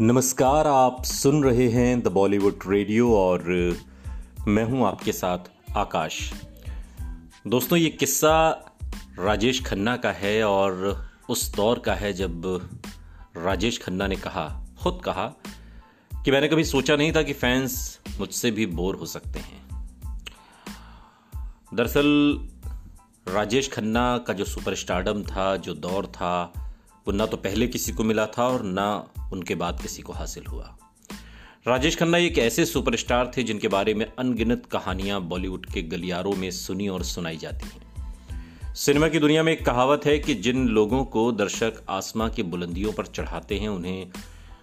नमस्कार, आप सुन रहे हैं द बॉलीवुड रेडियो और मैं हूँ आपके साथ आकाश। दोस्तों, ये किस्सा राजेश खन्ना का है और उस दौर का है जब राजेश खन्ना ने कहा, खुद कहा कि मैंने कभी सोचा नहीं था कि फैंस मुझसे भी बोर हो सकते हैं। दरअसल, राजेश खन्ना का जो सुपरस्टारडम था, जो दौर था वो ना तो पहले किसी को मिला था और ना उनके बाद किसी को हासिल हुआ। राजेश खन्ना एक ऐसे सुपरस्टार थे जिनके बारे में अनगिनत कहानियाँ बॉलीवुड के गलियारों में सुनी और सुनाई जाती हैं। सिनेमा की दुनिया में एक कहावत है कि जिन लोगों को दर्शक आसमां की बुलंदियों पर चढ़ाते हैं, उन्हें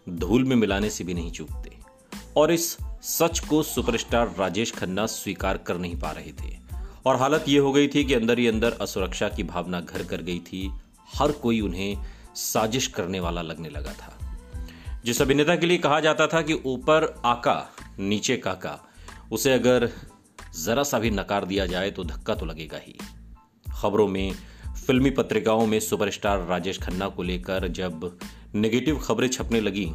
धूल में मिलाने से भी नहीं चूकते। और इस सच को सुपरस्टार राजेश खन्ना स्वीकार कर नहीं पा रहे थे। और हालत यह हो गई थी कि अंदर ही अंदर असुरक्षा की भावना घर कर गई थी। हर कोई उन्हें साजिश करने वाला लगने लगा था। जिस अभिनेता के लिए कहा जाता था कि ऊपर आका, नीचे काका, उसे अगर जरा सा भी नकार दिया जाए तो धक्का तो लगेगा ही। खबरों में, फिल्मी पत्रिकाओं में सुपरस्टार राजेश खन्ना को लेकर जब नेगेटिव खबरें छपने लगी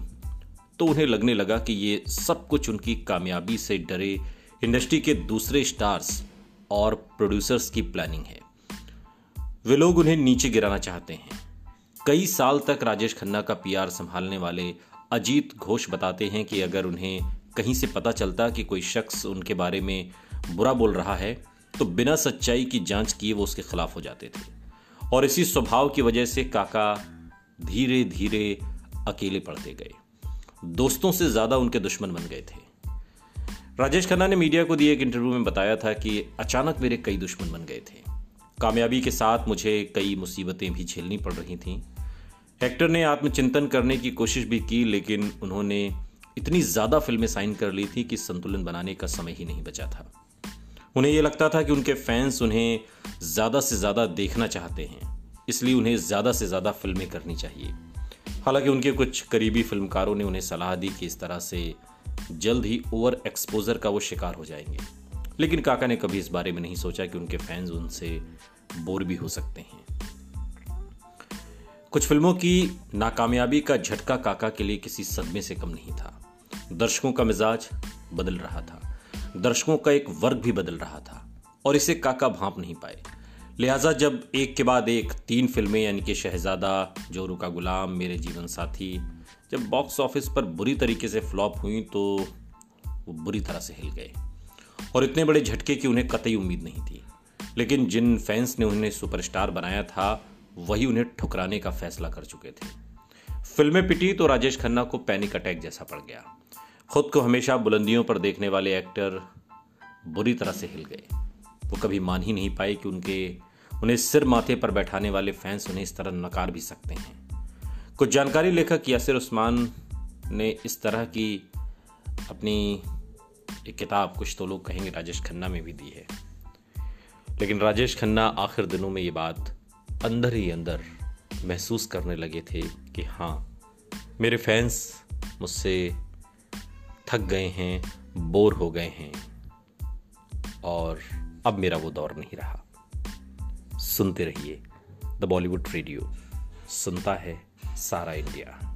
तो उन्हें लगने लगा कि ये सब कुछ उनकी कामयाबी से डरे इंडस्ट्री के दूसरे स्टार्स और प्रोड्यूसर्स की प्लानिंग है। वे लोग उन्हें नीचे गिराना चाहते हैं। कई साल तक राजेश खन्ना का पीआर संभालने वाले अजीत घोष बताते हैं कि अगर उन्हें कहीं से पता चलता कि कोई शख्स उनके बारे में बुरा बोल रहा है तो बिना सच्चाई की जाँच किए वो उसके खिलाफ हो जाते थे। और इसी स्वभाव की वजह से काका धीरे धीरे अकेले पड़ते गए। दोस्तों से ज़्यादा उनके दुश्मन बन गए थे। राजेश खन्ना ने मीडिया को दिए एक इंटरव्यू में बताया था कि अचानक मेरे कई दुश्मन बन गए थे। कामयाबी के साथ मुझे कई मुसीबतें भी झेलनी पड़ रही थीं। एक्टर ने आत्मचिंतन करने की कोशिश भी की, लेकिन उन्होंने इतनी ज़्यादा फ़िल्में साइन कर ली थी कि संतुलन बनाने का समय ही नहीं बचा था। उन्हें यह लगता था कि उनके फैंस उन्हें ज़्यादा से ज़्यादा देखना चाहते हैं, इसलिए उन्हें ज़्यादा से ज़्यादा फ़िल्में करनी चाहिए। हालाँकि उनके कुछ करीबी फिल्मकारों ने उन्हें सलाह दी कि इस तरह से जल्द ही ओवर एक्सपोजर का वो शिकार हो जाएँगे। लेकिन काका ने कभी इस बारे में नहीं सोचा कि उनके फैंस उनसे बोर भी हो सकते हैं। कुछ फ़िल्मों की नाकामयाबी का झटका काका के लिए किसी सदमे से कम नहीं था। दर्शकों का मिजाज बदल रहा था। दर्शकों का एक वर्ग भी बदल रहा था और इसे काका भांप नहीं पाए। लिहाजा जब एक के बाद एक तीन फ़िल्में, यानी कि शहजादा जोरू का गुलाम, मेरे जीवन साथी, जब बॉक्स ऑफ़िस पर बुरी तरीके से फ्लॉप हुई तो वो बुरी तरह से हिल गए। और इतने बड़े झटके की उन्हें कतई उम्मीद नहीं थी। लेकिन जिन फैंस ने उन्हें सुपरस्टार बनाया था वही उन्हें ठुकराने का फैसला कर चुके थे। फ़िल्में पिटी तो राजेश खन्ना को पैनिक अटैक जैसा पड़ गया। खुद को हमेशा बुलंदियों पर देखने वाले एक्टर बुरी तरह से हिल गए। वो कभी मान ही नहीं पाए कि उनके, उन्हें सिर माथे पर बैठाने वाले फैंस उन्हें इस तरह नकार भी सकते हैं। कुछ जानकारी लेखक यासिर उस्मान ने इस तरह की अपनी एक किताब, कुछ तो लोग कहेंगे राजेश खन्ना में भी दी है। लेकिन राजेश खन्ना आखिर दिनों में ये बात अंदर ही अंदर महसूस करने लगे थे कि हाँ मेरे फैंस मुझसे थक गए हैं बोर हो गए हैं, और अब मेरा वो दौर नहीं रहा। सुनते रहिए द बॉलीवुड रेडियो सुनता है सारा इंडिया